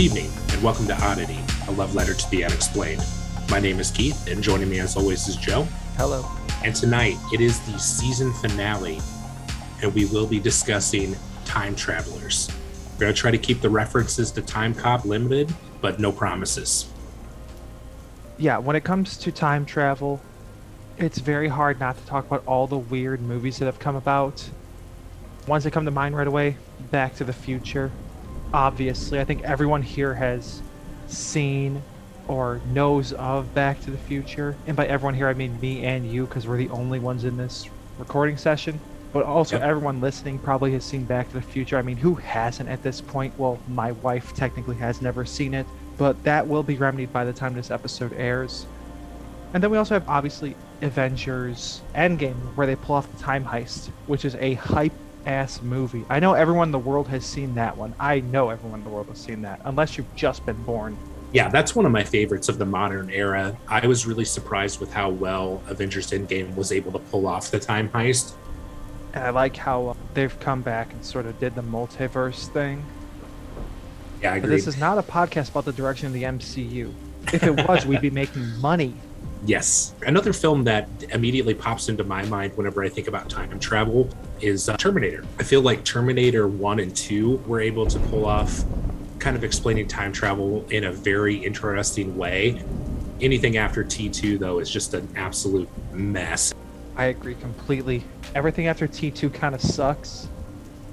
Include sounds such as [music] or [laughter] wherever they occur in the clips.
evening, and welcome to Oddity, a love letter to the unexplained. My name is Keith, and joining me as always is Joe. Hello. And tonight it is the season finale, and we will be discussing time travelers. We're going to try to keep the references to Time Cop limited, but no promises. Yeah, when it comes to time travel, it's very hard not to talk about all the weird movies that have come about. Ones that come to mind right away Back to the Future, obviously, I think everyone here has seen or knows of Back to the Future. And by everyone here, I mean me and you, because we're the only ones in this recording session. But also, yep. everyone listening probably has seen Back to the Future. I mean, who hasn't at this point? Well, my wife technically has never seen it, but that will be remedied by the time this episode airs. And then we also have obviously Avengers Endgame, where they pull off the time heist, which is a hype ass movie. I know everyone in the world has seen that one. I know everyone in the world has seen that, unless you've just been born. Yeah, that's one of my favorites of the modern era. I was really surprised with how well Avengers Endgame was able to pull off the time heist. And I like how uh, they've come back and sort of did the multiverse thing. Yeah, I agree. But this is not a podcast about the direction of the MCU. If it was, we'd be making money. Yes. Another film that immediately pops into my mind whenever I think about time travel is uh, Terminator. I feel like Terminator 1 and 2 were able to pull off kind of explaining time travel in a very interesting way. Anything after T2, though, is just an absolute mess. I agree completely. Everything after T2 kind of sucks.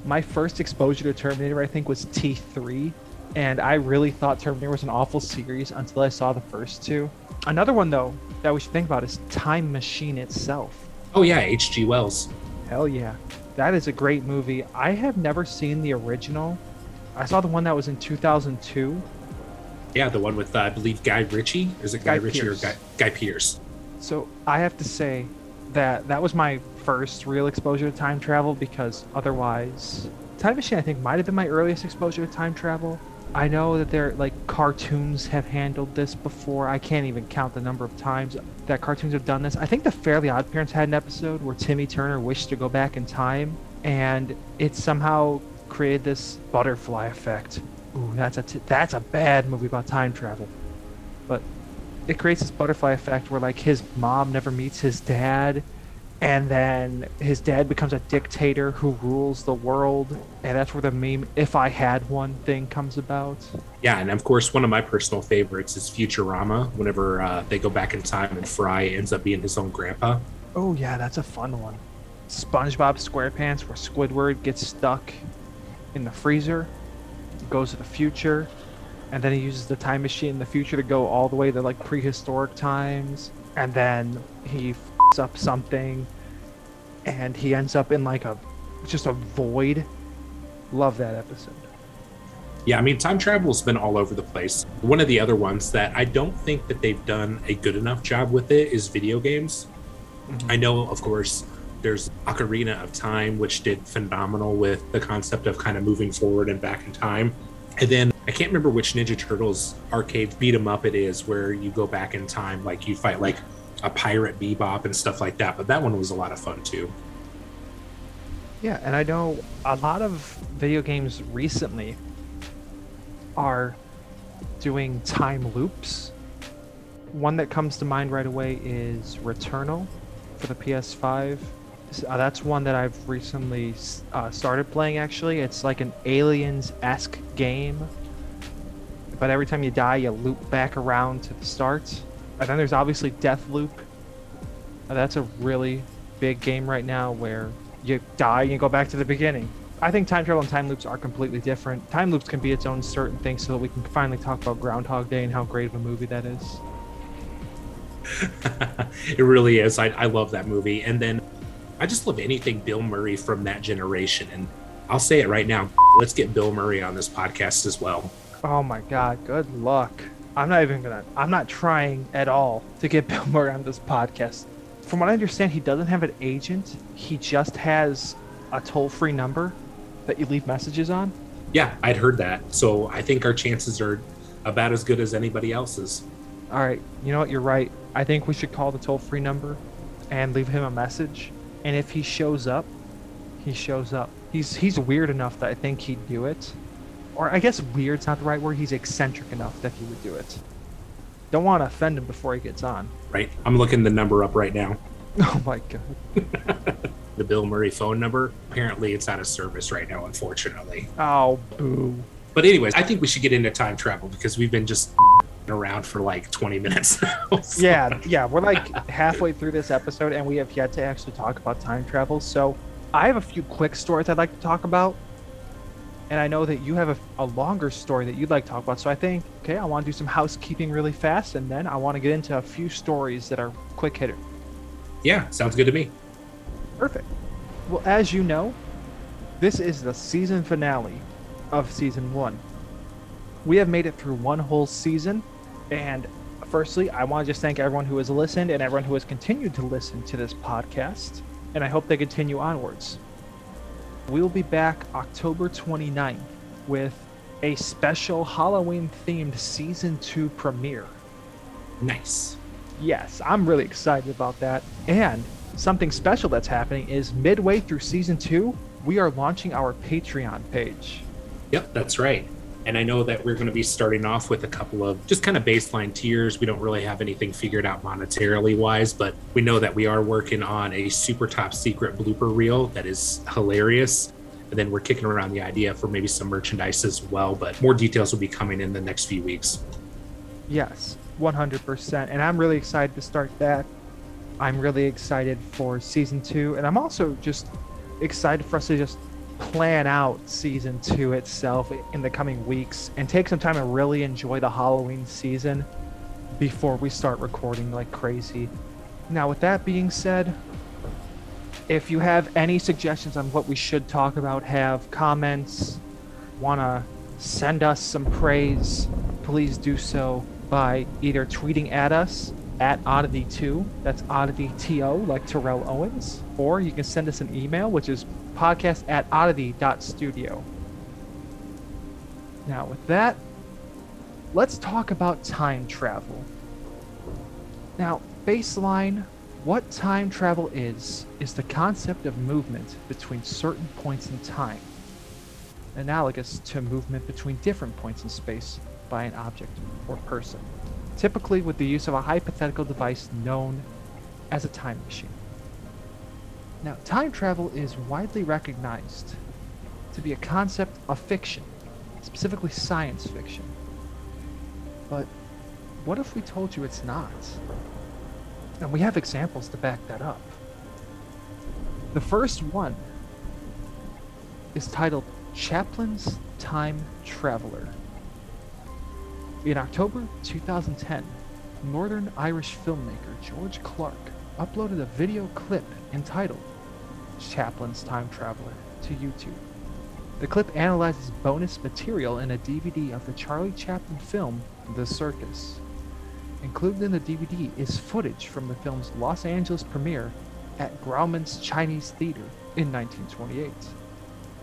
My first exposure to Terminator, I think, was T3. And I really thought Terminator was an awful series until I saw the first two. Another one, though, that we should think about is Time Machine itself. Oh, yeah, H.G. Wells. Hell yeah. That is a great movie. I have never seen the original. I saw the one that was in 2002. Yeah, the one with, uh, I believe, Guy Ritchie. Is it Guy, Guy Ritchie Pierce. or Guy, Guy Pearce? So I have to say that that was my first real exposure to time travel because otherwise, Time Machine, I think, might have been my earliest exposure to time travel. I know that there like cartoons have handled this before. I can't even count the number of times that cartoons have done this. I think the Fairly Odd Parents had an episode where Timmy Turner wished to go back in time, and it somehow created this butterfly effect. Ooh, that's a t- that's a bad movie about time travel, but it creates this butterfly effect where like his mom never meets his dad, and then his dad becomes a dictator who rules the world. And that's where the meme if i had one thing comes about. Yeah and of course one of my personal favorites is futurama. Whenever uh, they go back in time and fry ends up being his own grandpa. Oh yeah that's a fun one. Spongebob squarepants where squidward gets stuck in the freezer goes to the future and then he uses the time machine in the future to go all the way to like prehistoric times. And then he up something and he ends up in like a just a void. Love that episode. Yeah, I mean, time travel's been all over the place. One of the other ones that I don't think that they've done a good enough job with it is video games. Mm-hmm. I know, of course, There's Ocarina of Time, which did phenomenal with the concept of kind of moving forward and back in time. And then I can't remember which Ninja Turtles arcade beat 'em up it is, where you go back in time, like you fight like a pirate bebop and stuff like that. But that one was a lot of fun too. Yeah, and I know a lot of video games recently are doing time loops. One that comes to mind right away is Returnal for the PS5. Uh, that's one that I've recently uh, started playing actually. It's like an aliens esque game, but every time you die, you loop back around to the start. And then there's obviously Deathloop. That's a really big game right now where you die and you go back to the beginning. I think time travel and time loops are completely different. Time loops can be its own certain thing so that we can finally talk about Groundhog Day and how great of a movie that is. [laughs] it really is. I, I love that movie. And then I just love anything Bill Murray from that generation. And I'll say it right now [laughs] let's get Bill Murray on this podcast as well. Oh my God, good luck. I'm not even gonna, I'm not trying at all to get [laughs] Bill Murray on this podcast. From what I understand, he doesn't have an agent, he just has a toll free number that you leave messages on. Yeah, I'd heard that. So I think our chances are about as good as anybody else's. All right, you know what? You're right. I think we should call the toll free number and leave him a message. And if he shows up, he shows up. He's he's weird enough that I think he'd do it. Or I guess weird's not the right word. He's eccentric enough that he would do it. Don't want to offend him before he gets on. Right. I'm looking the number up right now. [laughs] Oh my god. [laughs] the Bill Murray phone number. Apparently, it's out of service right now, unfortunately. Oh, boo. But anyways, I think we should get into time travel because we've been just [laughs] around for like 20 minutes now, so. Yeah, yeah, we're like halfway through this episode and we have yet to actually talk about time travel. So, I have a few quick stories I'd like to talk about. And I know that you have a, a longer story that you'd like to talk about. So I think, okay, I want to do some housekeeping really fast, and then I want to get into a few stories that are quick hitter. Yeah, sounds good to me. Perfect. Well, as you know, this is the season finale of season one. We have made it through one whole season, and firstly, I want to just thank everyone who has listened and everyone who has continued to listen to this podcast, and I hope they continue onwards. We'll be back October 29th with a special Halloween themed season 2 premiere. Nice. Yes, I'm really excited about that. And something special that's happening is midway through season two, we are launching our Patreon page. Yep, that's right. And I know that we're going to be starting off with a couple of just kind of baseline tiers. We don't really have anything figured out monetarily wise, but we know that we are working on a super top secret blooper reel that is hilarious. And then we're kicking around the idea for maybe some merchandise as well, but more details will be coming in the next few weeks. Yes, 100%. And I'm really excited to start that. I'm really excited for season two. And I'm also just excited for us to just plan out season two itself in the coming weeks and take some time to really enjoy the Halloween season before we start recording like crazy. Now, with that being said, if you have any suggestions on what we should talk about, have comments, want to send us some praise, please do so by either tweeting at us at oddity2 that's oddity to like terrell owens or you can send us an email which is podcast at oddity.studio now with that let's talk about time travel now baseline what time travel is is the concept of movement between certain points in time analogous to movement between different points in space by an object or person, typically with the use of a hypothetical device known as a time machine. Now, time travel is widely recognized to be a concept of fiction, specifically science fiction. But what if we told you it's not? And we have examples to back that up. The first one is titled Chaplin's Time Traveler. In October 2010, Northern Irish filmmaker George Clark uploaded a video clip entitled Chaplin's Time Traveler to YouTube. The clip analyzes bonus material in a DVD of the Charlie Chaplin film The Circus. Included in the DVD is footage from the film's Los Angeles premiere at Grauman's Chinese Theater in 1928.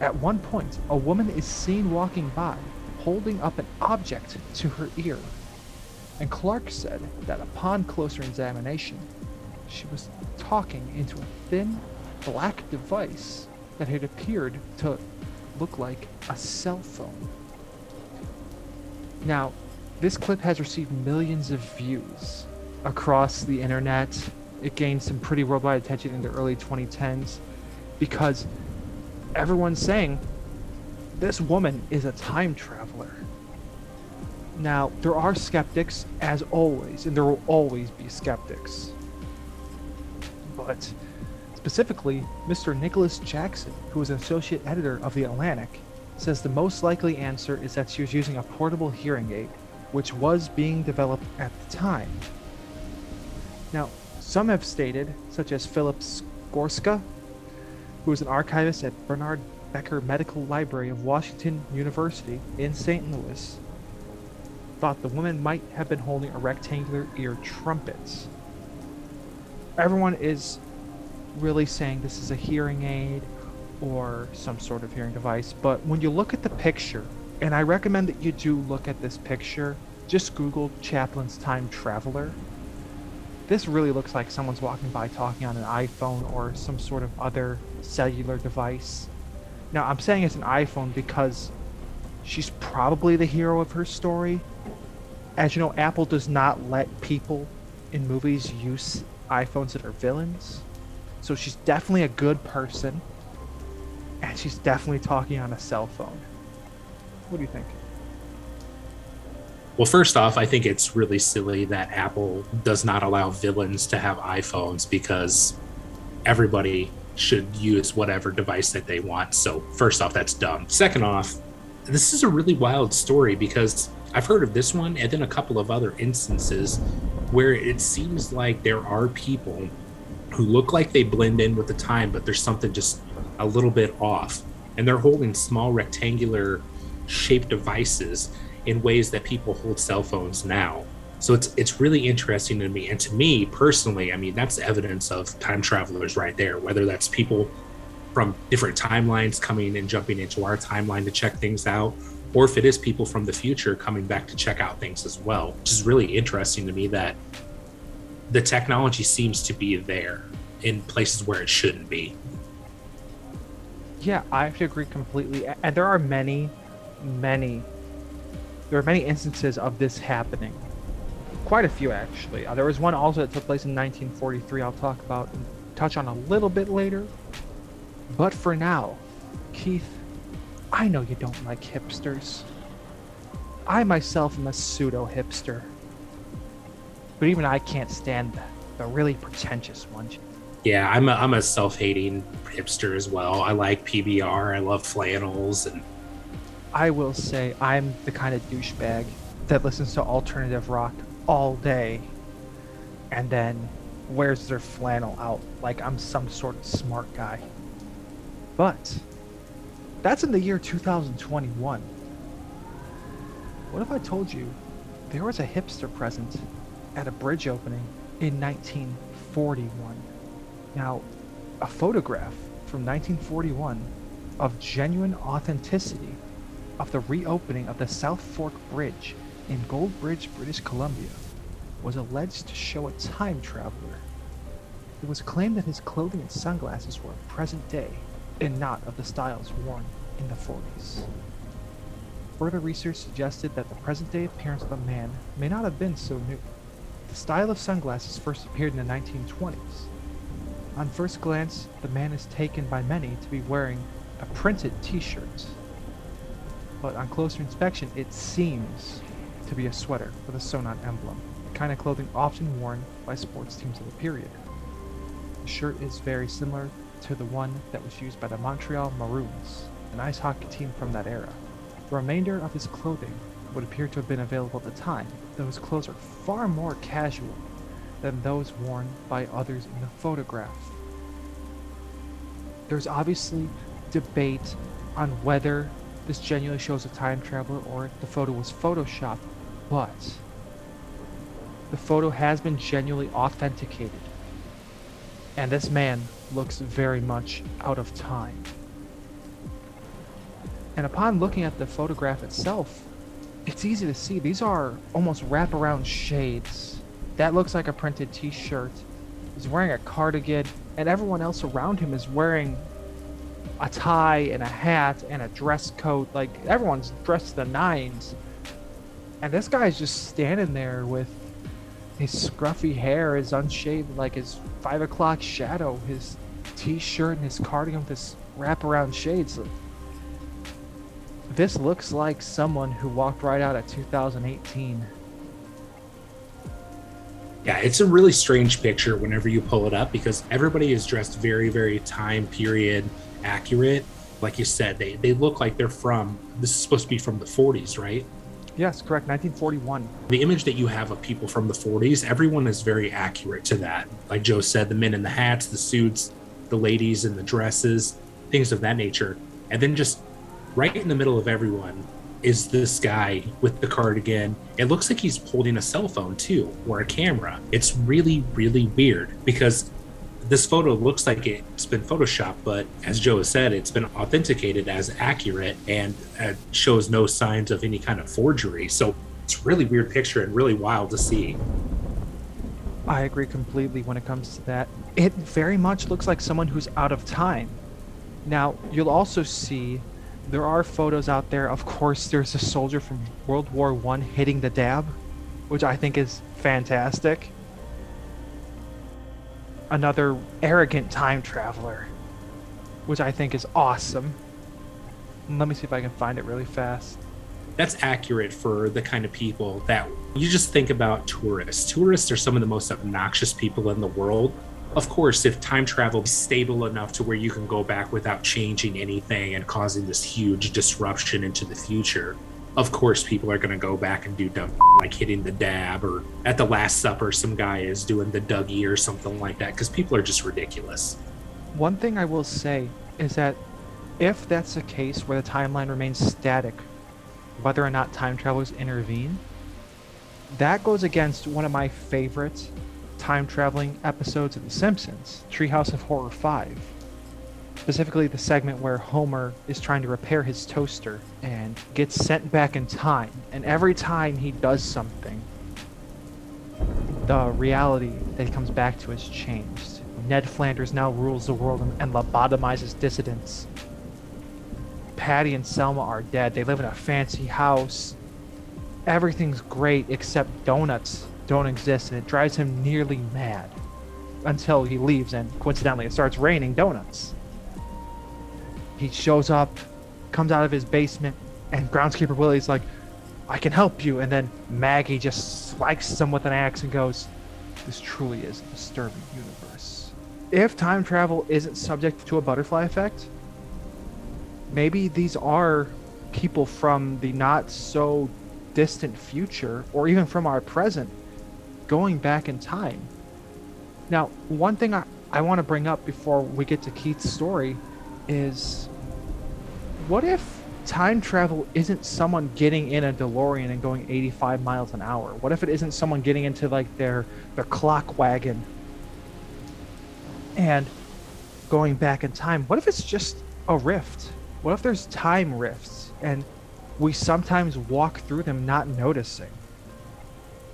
At one point, a woman is seen walking by, holding up an object to her ear. And Clark said that upon closer examination, she was talking into a thin, black device that had appeared to look like a cell phone. Now, this clip has received millions of views across the internet. It gained some pretty worldwide attention in the early 2010s because everyone's saying this woman is a time traveler. Now, there are skeptics, as always, and there will always be skeptics. But specifically, Mr. Nicholas Jackson, who is an associate editor of The Atlantic, says the most likely answer is that she was using a portable hearing aid, which was being developed at the time. Now, some have stated, such as Philip Skroska, who is an archivist at Bernard Becker Medical Library of Washington University in St. Louis, thought the woman might have been holding a rectangular ear trumpet. Everyone is really saying this is a hearing aid or some sort of hearing device, but when you look at the picture, and I recommend that you do look at this picture, just Google Chaplin's Time Traveler. This really looks like someone's walking by talking on an iPhone or some sort of other cellular device. Now, I'm saying it's an iPhone because she's probably the hero of her story. As you know, Apple does not let people in movies use iPhones that are villains. So she's definitely a good person. And she's definitely talking on a cell phone. What do you think? Well, first off, I think it's really silly that Apple does not allow villains to have iPhones because everybody should use whatever device that they want. So, first off, that's dumb. Second off, this is a really wild story because I've heard of this one and then a couple of other instances where it seems like there are people who look like they blend in with the time, but there's something just a little bit off. And they're holding small rectangular shaped devices in ways that people hold cell phones now. So it's it's really interesting to me. And to me personally, I mean, that's evidence of time travelers right there, whether that's people from different timelines coming and jumping into our timeline to check things out, or if it is people from the future coming back to check out things as well, which is really interesting to me that the technology seems to be there in places where it shouldn't be. Yeah, I have to agree completely. And there are many, many, there are many instances of this happening. Quite a few, actually. Uh, there was one also that took place in 1943. I'll talk about touch on a little bit later. But for now, Keith, I know you don't like hipsters. I myself am a pseudo hipster. But even I can't stand the, the really pretentious ones. Yeah, I'm a, I'm a self-hating hipster as well. I like PBR. I love flannels and I will say I'm the kind of douchebag that listens to alternative rock all day and then wears their flannel out like I'm some sort of smart guy. But that's in the year 2021. What if I told you there was a hipster present at a bridge opening in 1941? Now, a photograph from 1941 of genuine authenticity of the reopening of the South Fork Bridge in Gold Bridge, British Columbia, was alleged to show a time traveler. It was claimed that his clothing and sunglasses were present day and not of the styles worn in the 40s. Further research suggested that the present day appearance of the man may not have been so new. The style of sunglasses first appeared in the 1920s. On first glance, the man is taken by many to be wearing a printed t shirt. But on closer inspection, it seems to be a sweater with a Sonon emblem, the kind of clothing often worn by sports teams of the period. The shirt is very similar to the one that was used by the Montreal Maroons, an ice hockey team from that era. The remainder of his clothing would appear to have been available at the time, though his clothes are far more casual than those worn by others in the photograph. There's obviously debate on whether this genuinely shows a time traveler or if the photo was photoshopped, but the photo has been genuinely authenticated. And this man looks very much out of time. And upon looking at the photograph itself, it's easy to see these are almost wraparound shades. That looks like a printed t shirt. He's wearing a cardigan, and everyone else around him is wearing a tie and a hat and a dress coat. Like everyone's dressed the nines. And this guy's just standing there with his scruffy hair, his unshaved, like his five o'clock shadow, his t-shirt and his cardigan with his wraparound shades. This looks like someone who walked right out of 2018. Yeah, it's a really strange picture whenever you pull it up because everybody is dressed very, very time period accurate. Like you said, they, they look like they're from, this is supposed to be from the 40s, right? Yes, correct. 1941. The image that you have of people from the 40s, everyone is very accurate to that. Like Joe said, the men in the hats, the suits, the ladies in the dresses, things of that nature. And then just right in the middle of everyone is this guy with the cardigan. It looks like he's holding a cell phone too, or a camera. It's really, really weird because this photo looks like it's been photoshopped, but as Joe has said, it's been authenticated as accurate and uh, shows no signs of any kind of forgery. So it's really weird picture and really wild to see. I agree completely when it comes to that. It very much looks like someone who's out of time. Now, you'll also see there are photos out there. Of course, there's a soldier from World War One hitting the dab, which I think is fantastic another arrogant time traveler, which I think is awesome. Let me see if I can find it really fast. That's accurate for the kind of people that you just think about tourists. Tourists are some of the most obnoxious people in the world. Of course, if time travel is stable enough to where you can go back without changing anything and causing this huge disruption into the future, of course people are going to go back and do dumb like hitting the dab or at the last supper some guy is doing the dougie or something like that because people are just ridiculous. One thing i will say is that if that's the case where the timeline remains static whether or not time travelers intervene that goes against one of my favorite time traveling episodes of the simpsons treehouse of horror 5 specifically the segment where Homer is trying to repair his toaster and gets sent back in time. And every time he does something, the reality that he comes back to has changed. Ned Flanders now rules the world and lobotomizes dissidents. Patty and Selma are dead. They live in a fancy house. Everything's great except donuts don't exist, and it drives him nearly mad until he leaves and coincidentally it starts raining donuts. He shows up, comes out of his basement, and groundskeeper Willie's like, I can help you. And then Maggie just slices him with an axe and goes, This truly is a disturbing universe. If time travel isn't subject to a butterfly effect, maybe these are people from the not so distant future or even from our present going back in time. Now, one thing I, I want to bring up before we get to Keith's story is what if time travel isn't someone getting in a DeLorean and going 85 miles an hour? What if it isn't someone getting into like their their clock wagon and going back in time? What if it's just a rift? What if there's time rifts and we sometimes walk through them not noticing?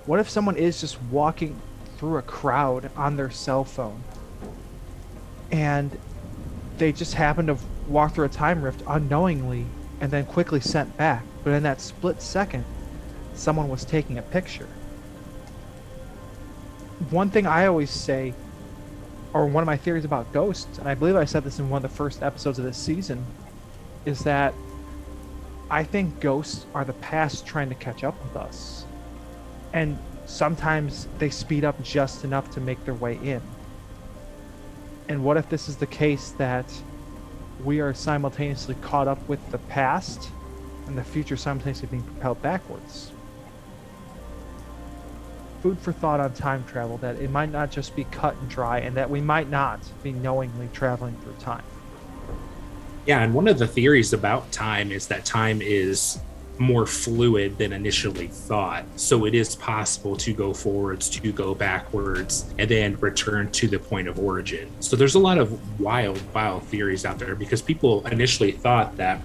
What if someone is just walking through a crowd on their cell phone and they just happened to walk through a time rift unknowingly and then quickly sent back. But in that split second, someone was taking a picture. One thing I always say, or one of my theories about ghosts, and I believe I said this in one of the first episodes of this season, is that I think ghosts are the past trying to catch up with us. And sometimes they speed up just enough to make their way in. And what if this is the case that we are simultaneously caught up with the past and the future simultaneously being propelled backwards? Food for thought on time travel that it might not just be cut and dry and that we might not be knowingly traveling through time. Yeah, and one of the theories about time is that time is more fluid than initially thought. So it is possible to go forwards, to go backwards, and then return to the point of origin. So there's a lot of wild, wild theories out there because people initially thought that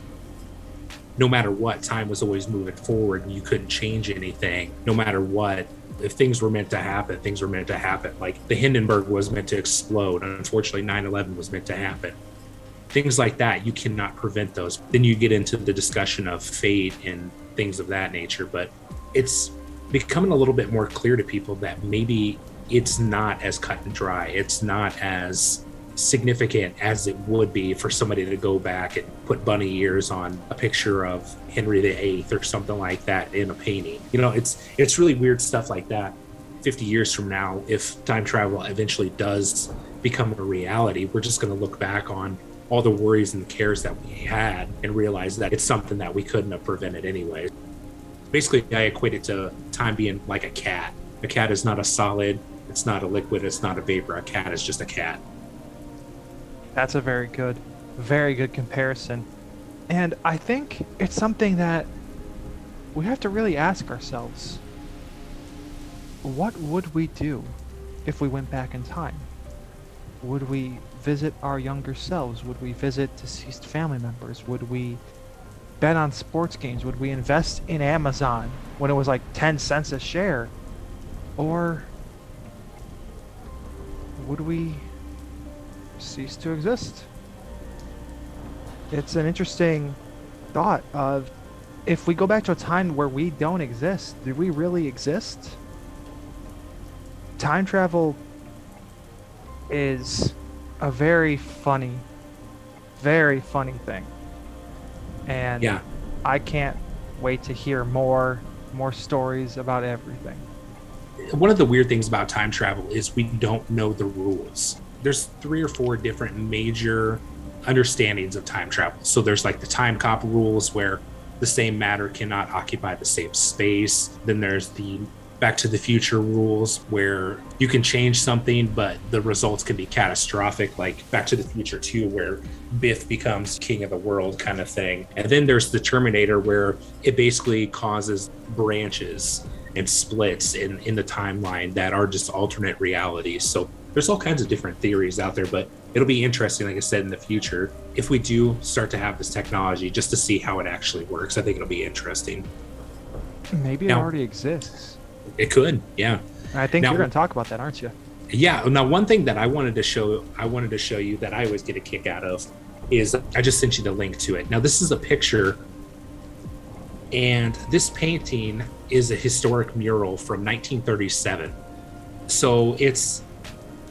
no matter what, time was always moving forward and you couldn't change anything, no matter what. If things were meant to happen, things were meant to happen. Like the Hindenburg was meant to explode. Unfortunately, 9 11 was meant to happen things like that you cannot prevent those. Then you get into the discussion of fate and things of that nature but it's becoming a little bit more clear to people that maybe it's not as cut and dry. It's not as significant as it would be for somebody to go back and put bunny ears on a picture of henry viii or something like that in a painting. You know it's it's really weird stuff like that 50 years from now if time travel eventually does become a reality we're just going to look back on all the worries and cares that we had and realize that it's something that we couldn't have prevented anyway. Basically, I equate it to time being like a cat. A cat is not a solid, it's not a liquid, it's not a vapor. A cat is just a cat. That's a very good, very good comparison. And I think it's something that we have to really ask ourselves what would we do if we went back in time? Would we visit our younger selves? Would we visit deceased family members? Would we bet on sports games? Would we invest in Amazon when it was like 10 cents a share? Or would we cease to exist? It's an interesting thought of if we go back to a time where we don't exist, do we really exist? Time travel is a very funny, very funny thing. And yeah. I can't wait to hear more more stories about everything. One of the weird things about time travel is we don't know the rules. There's three or four different major understandings of time travel. So there's like the time cop rules where the same matter cannot occupy the same space. Then there's the Back to the Future rules where you can change something, but the results can be catastrophic, like Back to the Future 2, where Biff becomes king of the world kind of thing. And then there's the Terminator, where it basically causes branches and splits in, in the timeline that are just alternate realities. So there's all kinds of different theories out there, but it'll be interesting, like I said, in the future, if we do start to have this technology just to see how it actually works. I think it'll be interesting. Maybe now, it already exists. It could, yeah. I think now, you're going to talk about that, aren't you? Yeah. Now, one thing that I wanted to show, I wanted to show you that I always get a kick out of, is I just sent you the link to it. Now, this is a picture, and this painting is a historic mural from 1937. So it's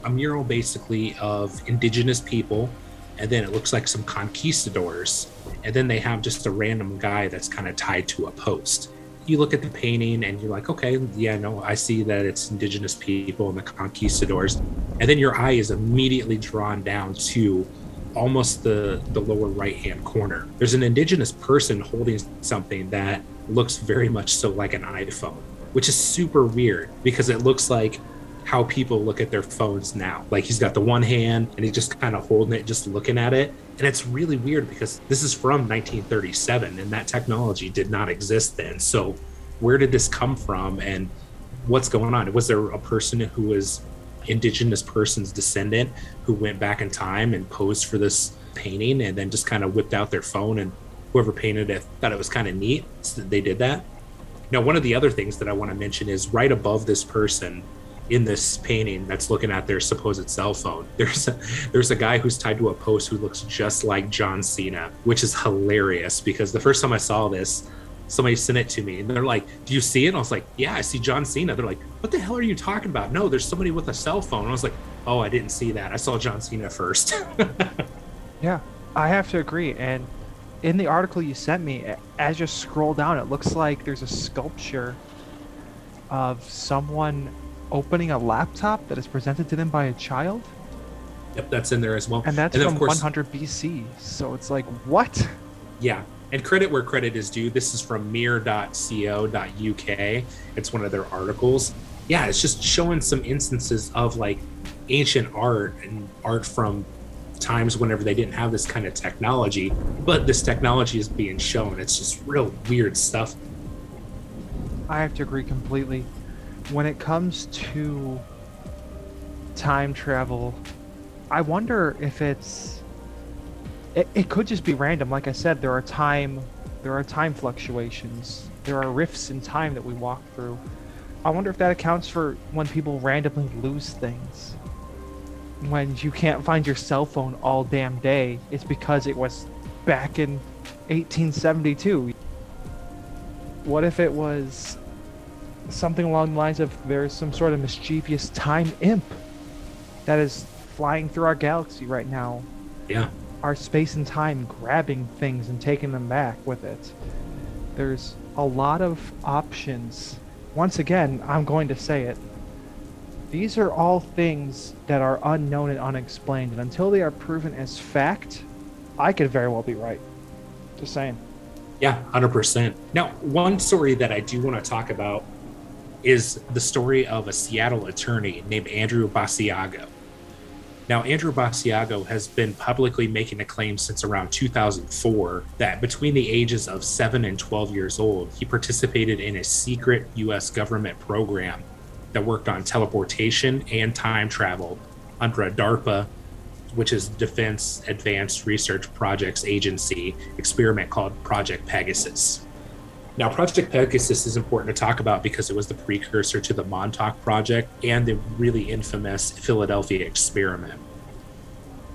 a mural basically of indigenous people, and then it looks like some conquistadors, and then they have just a random guy that's kind of tied to a post you look at the painting and you're like, okay, yeah, no, I see that it's indigenous people and the conquistadors. And then your eye is immediately drawn down to almost the, the lower right hand corner. There's an indigenous person holding something that looks very much so like an iPhone, which is super weird because it looks like how people look at their phones now. Like he's got the one hand and he's just kind of holding it, just looking at it. And it's really weird because this is from 1937 and that technology did not exist then. So where did this come from and what's going on? Was there a person who was indigenous person's descendant who went back in time and posed for this painting and then just kind of whipped out their phone and whoever painted it thought it was kind of neat so they did that now one of the other things that i want to mention is right above this person in this painting that's looking at their supposed cell phone. [laughs] There's a, there's a guy who's tied to a post who looks just like John Cena, which is hilarious because the first time I saw this, somebody sent it to me and they're like, "Do you see it?" And I was like, "Yeah, I see John Cena." They're like, "What the hell are you talking about?" No, there's somebody with a cell phone. And I was like, "Oh, I didn't see that. I saw John Cena first. [laughs] yeah, I have to agree. And in the article you sent me, as you scroll down, it looks like there's a sculpture of someone opening a laptop that is presented to them by a child. Yep, that's in there as well. And that's and from course, 100 BC. So it's like, what? Yeah. And credit where credit is due. This is from mirror.co.uk. It's one of their articles. Yeah, it's just showing some instances of like ancient art and art from times whenever they didn't have this kind of technology, but this technology is being shown. It's just real weird stuff. I have to agree completely. When it comes to time travel, I wonder if it's it, it could just be random. Like I said, there are time there are time fluctuations. There are rifts in time that we walk through. I wonder if that accounts for when people randomly lose things. When you can't find your cell phone all damn day, it's because it was back in 1872. What if it was something along the lines of there's some sort of mischievous time imp that is flying through our galaxy right now? Yeah. Our space and time grabbing things and taking them back with it. There's a lot of options. Once again, I'm going to say it. These are all things that are unknown and unexplained, and until they are proven as fact, I could very well be right. Just saying. Yeah, 100%. Now, one story that I do want to talk about is the story of a Seattle attorney named Andrew Basiago. Now, Andrew Basiago has been publicly making a claim since around 2004 that between the ages of 7 and 12 years old, he participated in a secret US government program that worked on teleportation and time travel under a DARPA, which is Defense Advanced Research Projects Agency experiment called Project Pegasus. Now, Project Pegasus is important to talk about because it was the precursor to the Montauk Project and the really infamous Philadelphia experiment.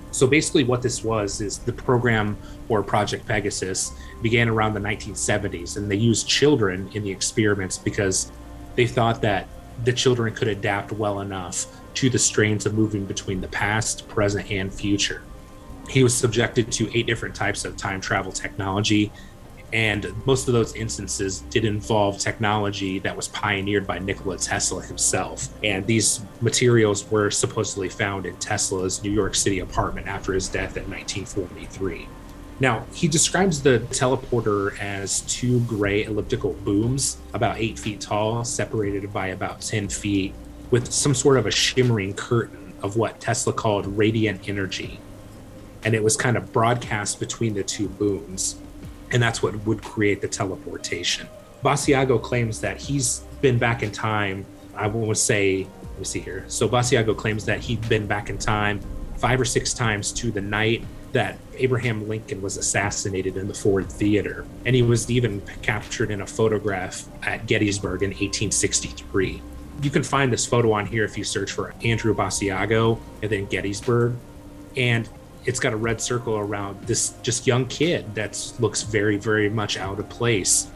So, basically, what this was is the program or Project Pegasus began around the 1970s, and they used children in the experiments because they thought that the children could adapt well enough to the strains of moving between the past, present, and future. He was subjected to eight different types of time travel technology and most of those instances did involve technology that was pioneered by Nikola Tesla himself. And these materials were supposedly found in Tesla's New York City apartment after his death in 1943. Now, he describes the teleporter as two gray elliptical booms, about eight feet tall, separated by about 10 feet, with some sort of a shimmering curtain of what Tesla called radiant energy. And it was kind of broadcast between the two booms and that's what would create the teleportation. Basiago claims that he's been back in time. I want to say, let me see here. So Basiago claims that he'd been back in time five or six times to the night that Abraham Lincoln was assassinated in the Ford Theater. And he was even captured in a photograph at Gettysburg in 1863. You can find this photo on here if you search for Andrew Basiago and then Gettysburg. And it's got a red circle around this just young kid that looks very very much out of place.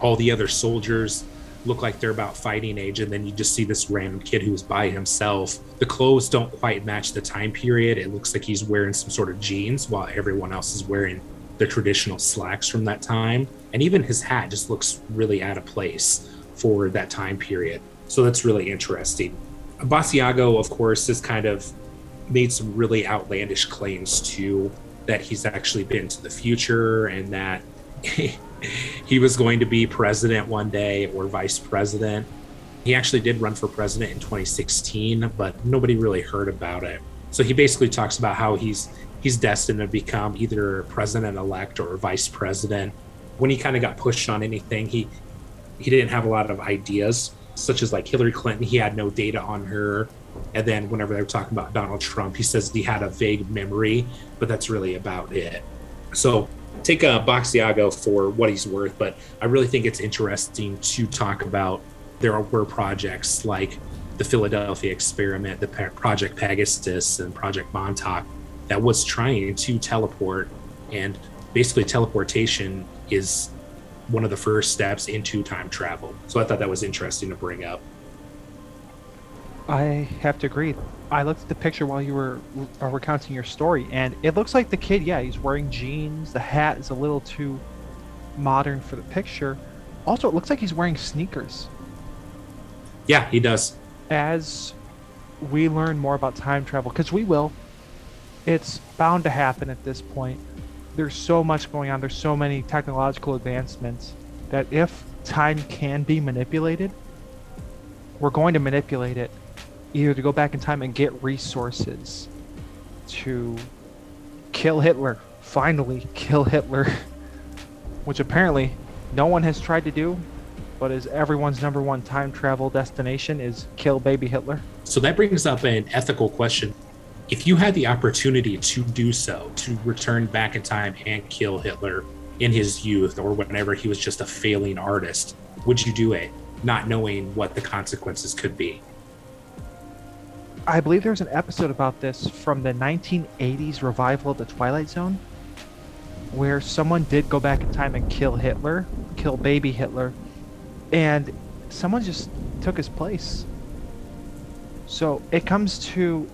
All the other soldiers look like they're about fighting age and then you just see this random kid who's by himself. The clothes don't quite match the time period. It looks like he's wearing some sort of jeans while everyone else is wearing the traditional slacks from that time. And even his hat just looks really out of place for that time period. So that's really interesting. Basiago of course is kind of made some really outlandish claims too that he's actually been to the future and that [laughs] he was going to be president one day or vice president. He actually did run for president in 2016, but nobody really heard about it. So he basically talks about how he's he's destined to become either president elect or vice president. When he kind of got pushed on anything, he he didn't have a lot of ideas, such as like Hillary Clinton. He had no data on her. And then whenever they were talking about Donald Trump, he says he had a vague memory, but that's really about it. So take a uh, Basiago for what he's worth, but I really think it's interesting to talk about there were projects like the Philadelphia experiment, the Project Pegasus, and Project Montauk that was trying to teleport. And basically, teleportation is one of the first steps into time travel. So I thought that was interesting to bring up. I have to agree. I looked at the picture while you were uh, recounting your story, and it looks like the kid, yeah, he's wearing jeans. The hat is a little too modern for the picture. Also, it looks like he's wearing sneakers. Yeah, he does. As we learn more about time travel, because we will, it's bound to happen at this point. There's so much going on, there's so many technological advancements that if time can be manipulated, we're going to manipulate it either to go back in time and get resources to kill Hitler. Finally, kill Hitler. [laughs] Which apparently no one has tried to do, but is everyone's number one time travel destination is kill baby Hitler. So that brings up an ethical question. If you had the opportunity to do so, to return back in time and kill Hitler in his youth or whenever he was just a failing artist, would you do it, not knowing what the consequences could be? I believe there's an episode about this from the 1980s revival of The Twilight Zone, where someone did go back in time and kill Hitler, kill baby Hitler, and someone just took his place. So it comes to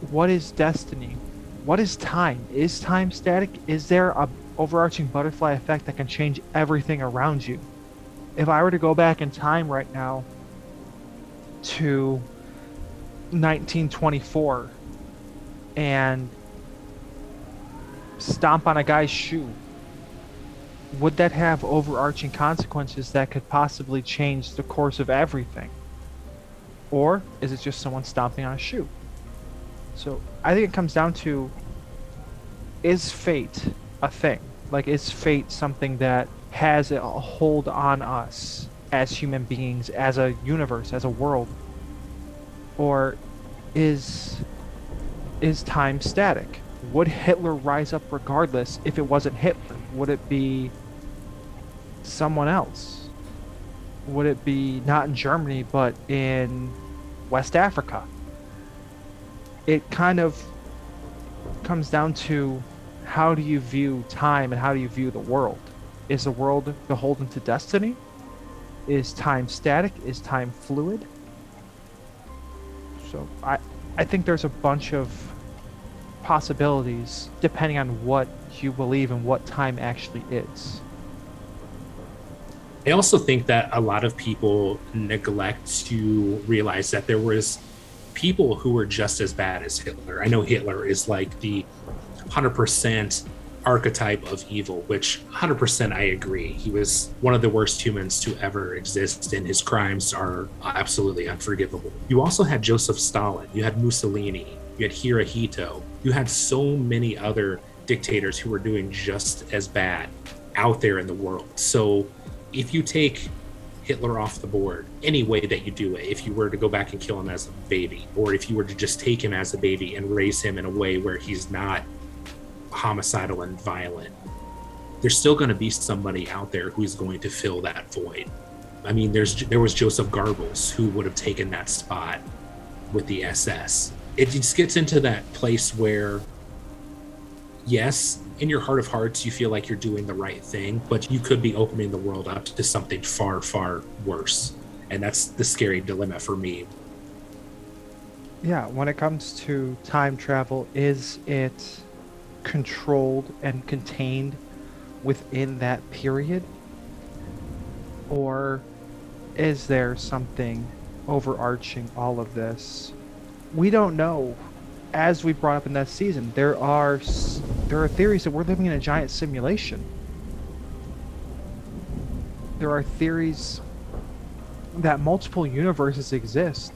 what is destiny? What is time? Is time static? Is there a overarching butterfly effect that can change everything around you? If I were to go back in time right now to 1924 and stomp on a guy's shoe, would that have overarching consequences that could possibly change the course of everything? Or is it just someone stomping on a shoe? So I think it comes down to is fate a thing? Like, is fate something that has a hold on us as human beings, as a universe, as a world? Or is is time static? Would Hitler rise up regardless if it wasn't Hitler? Would it be someone else? Would it be not in Germany but in West Africa? It kind of comes down to how do you view time and how do you view the world? Is the world beholden to destiny? Is time static? Is time fluid? So I I think there's a bunch of possibilities depending on what you believe and what time actually is. I also think that a lot of people neglect to realize that there was people who were just as bad as Hitler. I know Hitler is like the 100% archetype of evil, which 100% I agree. He was one of the worst humans to ever exist, and his crimes are absolutely unforgivable. You also had Joseph Stalin, you had Mussolini, you had Hirohito, you had so many other dictators who were doing just as bad out there in the world. So if you take Hitler off the board, any way that you do it, if you were to go back and kill him as a baby, or if you were to just take him as a baby and raise him in a way where he's not homicidal and violent, there's still going to be somebody out there who's going to fill that void. I mean, there's there was Joseph Goebbels who would have taken that spot with the SS. It just gets into that place where, yes, in your heart of hearts, you feel like you're doing the right thing, but you could be opening the world up to something far, far worse. And that's the scary dilemma for me. Yeah, when it comes to time travel, is it controlled and contained within that period? Or is there something overarching all of this? We don't know. As we brought up in that season, there are there are theories that we're living in a giant simulation. There are theories that multiple universes exist.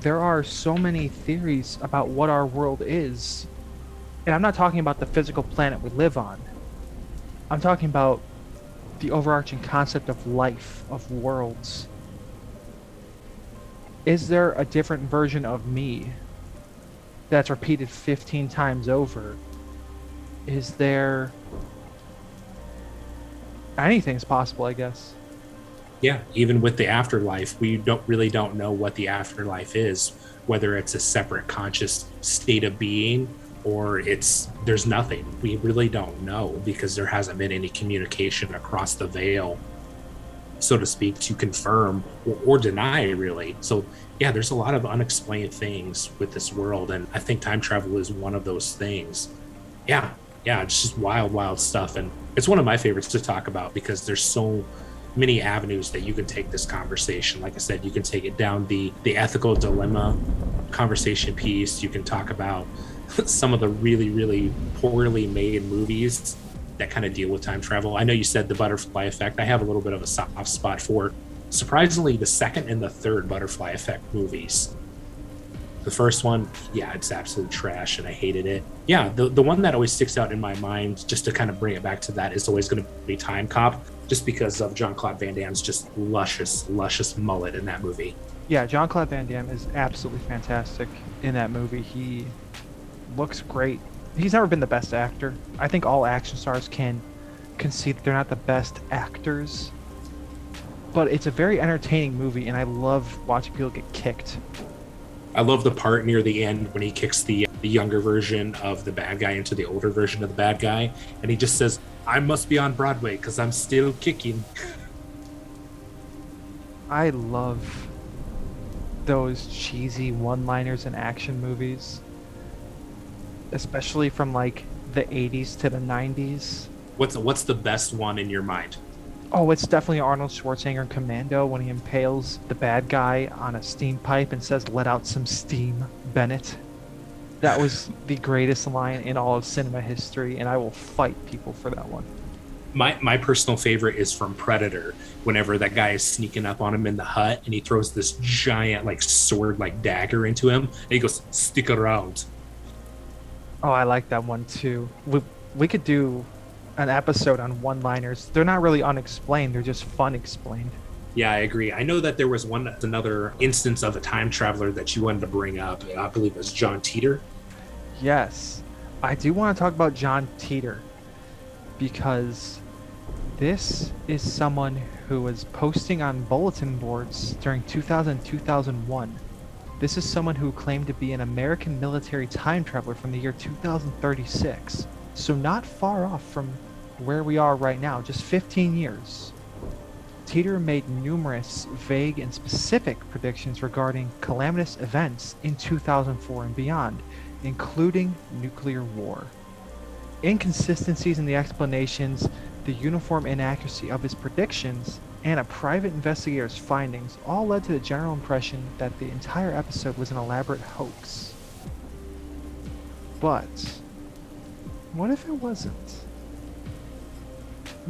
There are so many theories about what our world is and I'm not talking about the physical planet we live on. I'm talking about the overarching concept of life, of worlds. Is there a different version of me that's repeated 15 times over? Is there. Anything's possible, I guess. Yeah, even with the afterlife, we don't really don't know what the afterlife is, whether it's a separate conscious state of being or it's there's nothing. We really don't know because there hasn't been any communication across the veil, so to speak, to confirm or, or, deny, really. So, yeah, there's a lot of unexplained things with this world, and I think time travel is one of those things. Yeah, yeah, it's just wild, wild stuff, and it's one of my favorites to talk about because there's so many avenues that you can take this conversation. Like I said, you can take it down the the ethical dilemma conversation piece. You can talk about [laughs] some of the really, really poorly made movies that kind of deal with time travel. I know you said the butterfly effect. I have a little bit of a soft spot for surprisingly the second and the third butterfly effect movies. The first one, yeah, it's absolute trash and I hated it. Yeah, the, the one that always sticks out in my mind, just to kind of bring it back to that, is always going to be Time Cop, just because of John Claude Van Damme's just luscious, luscious mullet in that movie. Yeah, John Claude Van Damme is absolutely fantastic in that movie. He looks great. He's never been the best actor. I think all action stars can concede that they're not the best actors. But it's a very entertaining movie, and I love watching people get kicked. I love the part near the end when he kicks the the younger version of the bad guy into the older version of the bad guy, and he just says, "I must be on Broadway because I'm still kicking." [laughs] I love those cheesy one-liners in action movies, especially from like the 80s to the 90s. What's what's the best one in your mind? Oh, it's definitely Arnold Schwarzenegger in Commando when he impales the bad guy on a steam pipe and says, "Let out some steam, Bennett." That was the greatest line in all of cinema history, and I will fight people for that one. My my personal favorite is from Predator. Whenever that guy is sneaking up on him in the hut, and he throws this giant like sword like dagger into him, and he goes, "Stick around." Oh, I like that one too. We we could do an episode on one-liners. They're not really unexplained; they're just fun explained. Yeah, I agree. I know that there was one that's another instance of a time traveler that you wanted to bring up. I believe it was John Titor. Yes, I do want to talk about John Titor because this is someone who was posting on bulletin boards during 2000 2001. This is someone who claimed to be an American military time traveler from the year 2036. So, not far off from where we are right now, just 15 years. Titor made numerous vague and specific predictions regarding calamitous events in 2004 and beyond, including nuclear war. Inconsistencies in the explanations, the uniform inaccuracy of his predictions, and a private investigator's findings all led to the general impression that the entire episode was an elaborate hoax. But, what if it wasn't?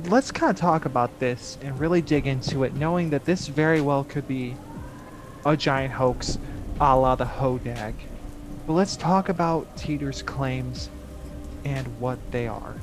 Let's kind of talk about this and really dig into it, knowing that this very well could be a giant hoax a la the Hodag. But let's talk about Titor's claims and what they are.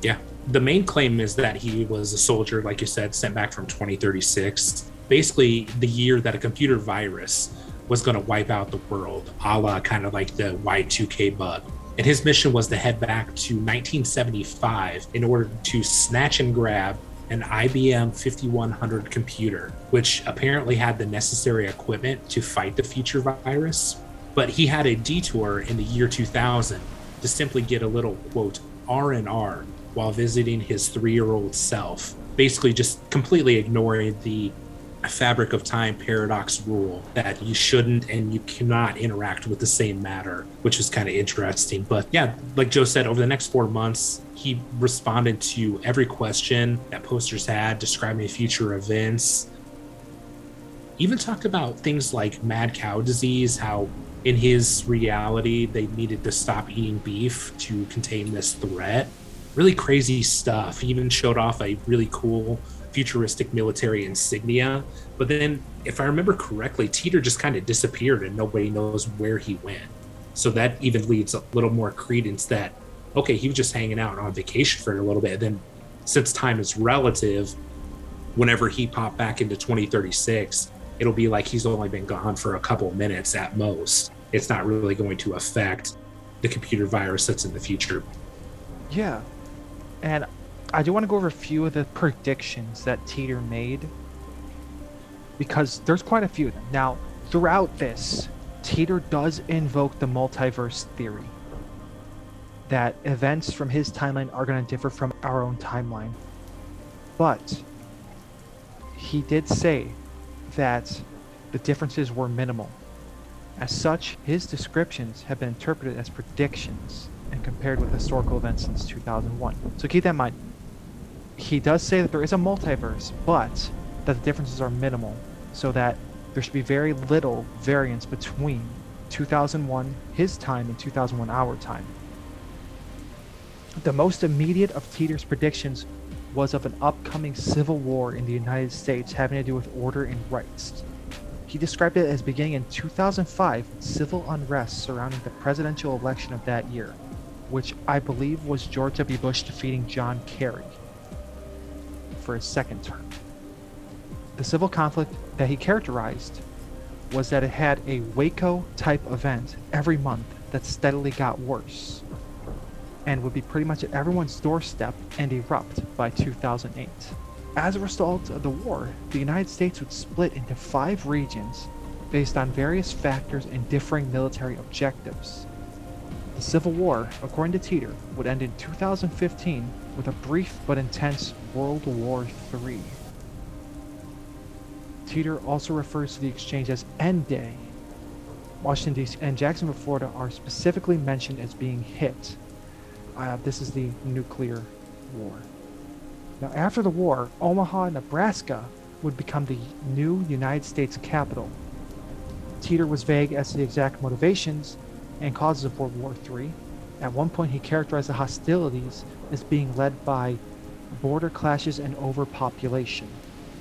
Yeah. The main claim is that he was a soldier, like you said, sent back from 2036. Basically, the year that a computer virus was going to wipe out the world, a la kind of like the Y2K bug. And his mission was to head back to 1975 in order to snatch and grab an IBM 5100 computer, which apparently had the necessary equipment to fight the future virus. But he had a detour in the year 2000 to simply get a little quote R&R while visiting his 3-year-old self, basically just completely ignoring the fabric of time paradox rule that you shouldn't and you cannot interact with the same matter, which is kind of interesting. But yeah, like Joe said, over the next four months, he responded to every question that posters had describing future events. Even talked about things like mad cow disease, how in his reality they needed to stop eating beef to contain this threat. Really crazy stuff. He even showed off a really cool futuristic military insignia. But then, if I remember correctly, Titor just kind of disappeared and nobody knows where he went. So that even leads a little more credence that, okay, he was just hanging out on vacation for a little bit. Then, since time is relative, whenever he popped back into 2036, it'll be like he's only been gone for a couple minutes at most. It's not really going to affect the computer virus that's in the future. Yeah. And I do want to go over a few of the predictions that Titor made because there's quite a few of them. Now, throughout this, Titor does invoke the multiverse theory that events from his timeline are going to differ from our own timeline. But he did say that the differences were minimal. As such, his descriptions have been interpreted as predictions and compared with historical events since 2001. So keep that in mind. He does say that there is a multiverse, but that the differences are minimal, so that there should be very little variance between 2001, his time, and 2001, our time. The most immediate of Titor's predictions was of an upcoming civil war in the United States having to do with order and rights. He described it as beginning in 2005 with civil unrest surrounding the presidential election of that year, which I believe was George W. Bush defeating John Kerry for his second term. The civil conflict that he characterized was that it had a Waco type event every month that steadily got worse and would be pretty much at everyone's doorstep and erupt by 2008. As a result of the war, the United States would split into five regions based on various factors and differing military objectives. Civil War, according to Titor, would end in 2015 with a brief but intense World War III. Titor also refers to the exchange as End Day. Washington, D.C. and Jacksonville, Florida are specifically mentioned as being hit. Uh, this is the nuclear war. Now, after the war, Omaha, Nebraska would become the new United States capital. Titor was vague as to the exact motivations and causes of World War III. At one point, he characterized the hostilities as being led by border clashes and overpopulation.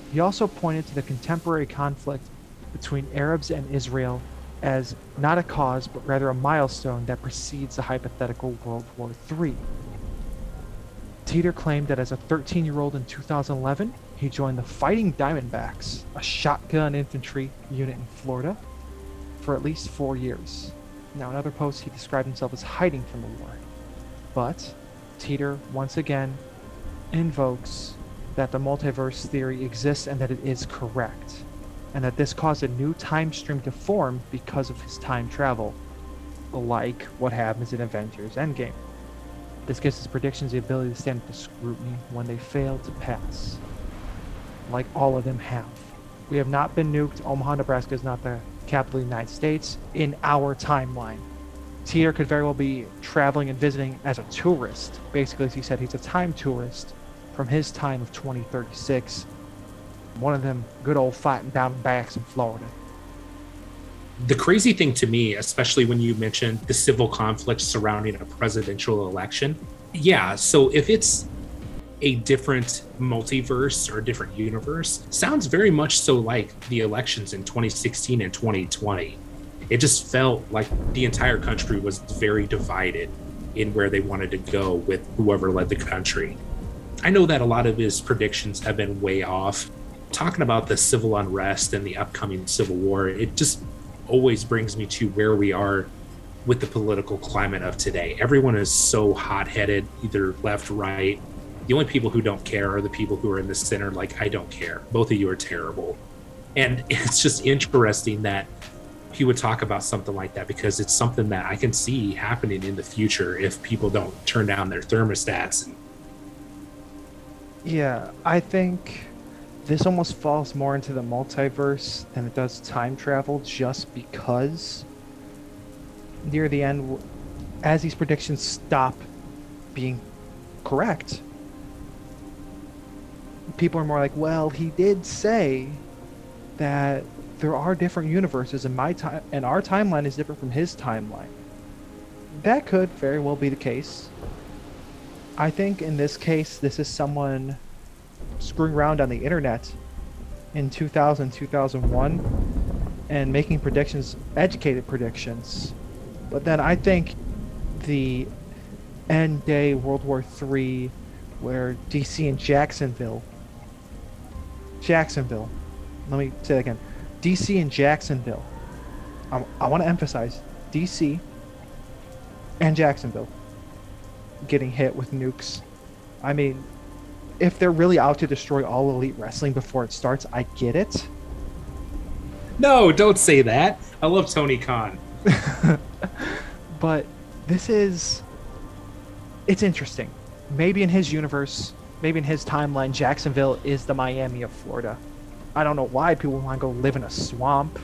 He also pointed to the contemporary conflict between Arabs and Israel as not a cause, but rather a milestone that precedes the hypothetical World War III. Titor claimed that as a 13 year old in 2011, he joined the Fighting Diamondbacks, a shotgun infantry unit in Florida, for at least four years. Now, in other posts, he described himself as hiding from the war. But Titor once again invokes that the multiverse theory exists and that it is correct, and that this caused a new time stream to form because of his time travel, like what happens in Avengers Endgame. This gives his predictions the ability to stand up to scrutiny when they fail to pass, like all of them have. We have not been nuked. Omaha, Nebraska is not the capital of the United States in our timeline. Titor could very well be traveling and visiting as a tourist. Basically, as he said, he's a time tourist from his time of 2036. One of them good old fighting Diamondbacks in Florida. The crazy thing to me, especially when you mentioned the civil conflict surrounding a presidential election, yeah, so if it's a different multiverse or a different universe, sounds very much so like the elections in 2016 and 2020. It just felt like the entire country was very divided in where they wanted to go with whoever led the country. I know that a lot of his predictions have been way off. Talking about the civil unrest and the upcoming civil war, it just always brings me to where we are with the political climate of today. Everyone is so hot headed, either left, right. The only people who don't care are the people who are in the center, like, I don't care. Both of you are terrible. And [laughs] it's just interesting that he would talk about something like that because it's something that I can see happening in the future if people don't turn down their thermostats yeah, I think this almost falls more into the multiverse than it does time travel just because near the end, as these predictions stop being correct, people are more like, well, he did say that there are different universes and my time and our timeline is different from his timeline. That could very well be the case. I think in this case, this is someone screwing around on the internet in 2000, 2001 and making predictions, educated predictions. But then I think the end day World War III, where DC and Jacksonville, Jacksonville, let me say that again, DC and Jacksonville. I, I want to emphasize DC and Jacksonville getting hit with nukes. I mean, if they're really out to destroy all elite wrestling before it starts, I get it. No, don't say that. I love Tony Khan. [laughs] but this is it's interesting. Maybe in his universe, maybe in his timeline, Jacksonville is the Miami of Florida. I don't know why people want to go live in a swamp.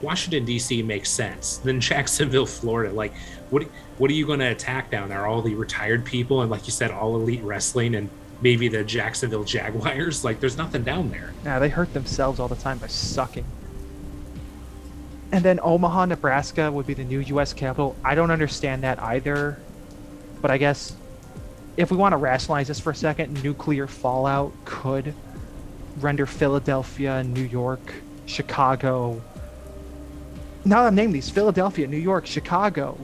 Washington D.C. makes sense. Then [laughs] Jacksonville, Florida, like what? What are you going to attack down there? All the retired people and, like you said, all elite wrestling and maybe the Jacksonville Jaguars. Like, there's nothing down there. Yeah, they hurt themselves all the time by sucking. And then Omaha, Nebraska would be the new U.S. capital. I don't understand that either. But I guess if we want to rationalize this for a second, nuclear fallout could render Philadelphia New York Chicago. Now that I'm naming these Philadelphia, New York, Chicago,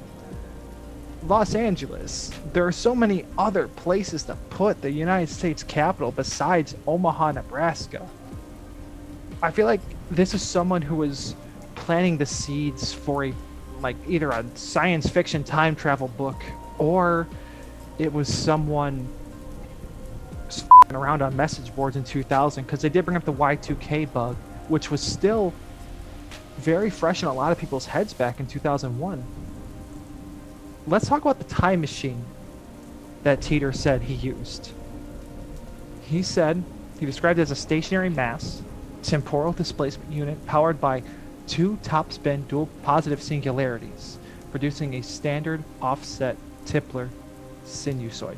Los Angeles. There are so many other places to put the United States capital besides Omaha, Nebraska. I feel like this is someone who was planting the seeds for a like either a science fiction time travel book or it was someone around on message boards in 2000 because they did bring up the Y2K bug, which was still very fresh in a lot of people's heads back in 2001. Let's talk about the time machine that Titor said he used. He said he described it as a stationary mass temporal displacement unit powered by two topspin dual positive singularities, producing a standard offset Tipler sinusoid.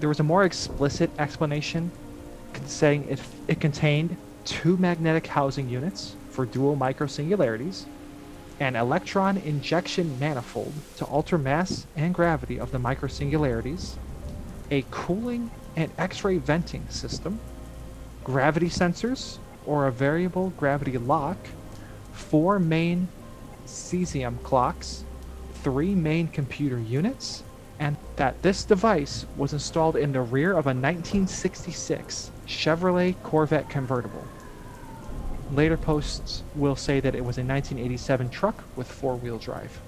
There was a more explicit explanation saying it, it contained two magnetic housing units for dual microsingularities, an electron injection manifold to alter mass and gravity of the microsingularities, a cooling and X-ray venting system, gravity sensors or a variable gravity lock, four main cesium clocks, three main computer units, and that this device was installed in the rear of a 1966 Chevrolet Corvette convertible. Later posts will say that it was a 1987 truck with four wheel drive.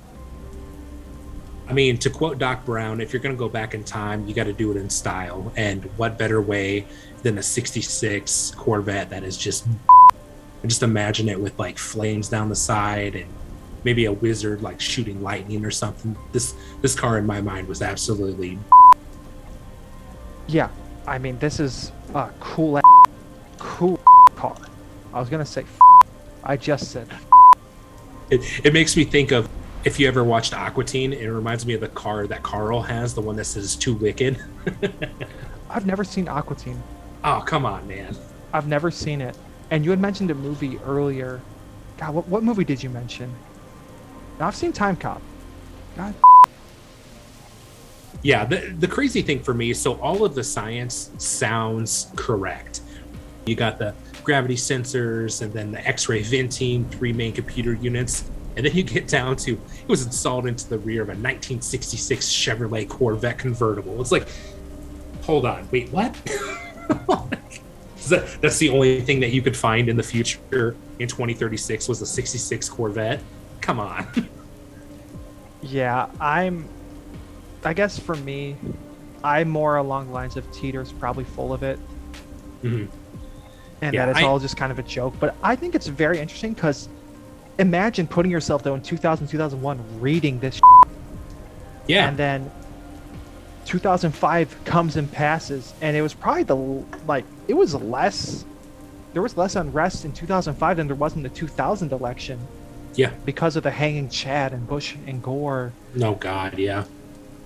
I mean, to quote Doc Brown, if you're going to go back in time, you got to do it in style. And what better way than a 66 Corvette that is just. [laughs] just imagine it with like flames down the side and maybe a wizard like shooting lightning or something. This this car in my mind was absolutely. Yeah, I mean this is a cool, cool car. I was gonna say, I just said. It it makes me think of if you ever watched Aqua Teen. It reminds me of the car that Carl has, the one that says "Too Wicked." [laughs] I've never seen Aqua Teen. Oh come on, man! I've never seen it. And you had mentioned a movie earlier. God, what, what movie did you mention? I've seen Time Cop. God. Yeah, the, the crazy thing for me, is so all of the science sounds correct. You got the gravity sensors and then the X-ray venting, three main computer units, and then you get down to it was installed into the rear of a 1966 Chevrolet Corvette convertible. It's like, hold on, wait, what? [laughs] that's the only thing that you could find in the future in 2036 was a 66 Corvette. Come on. [laughs] yeah, I'm. I guess for me, I'm more along the lines of Titor's probably full of it. Mm-hmm. And yeah, that it's I, all just kind of a joke. But I think it's very interesting because imagine putting yourself though in 2000, 2001 reading this. Yeah. And then 2005 comes and passes, and it was probably the like it was less. There was less unrest in 2005 than there was in the 2000 election. Yeah. Because of the hanging Chad and Bush and Gore. No God, yeah.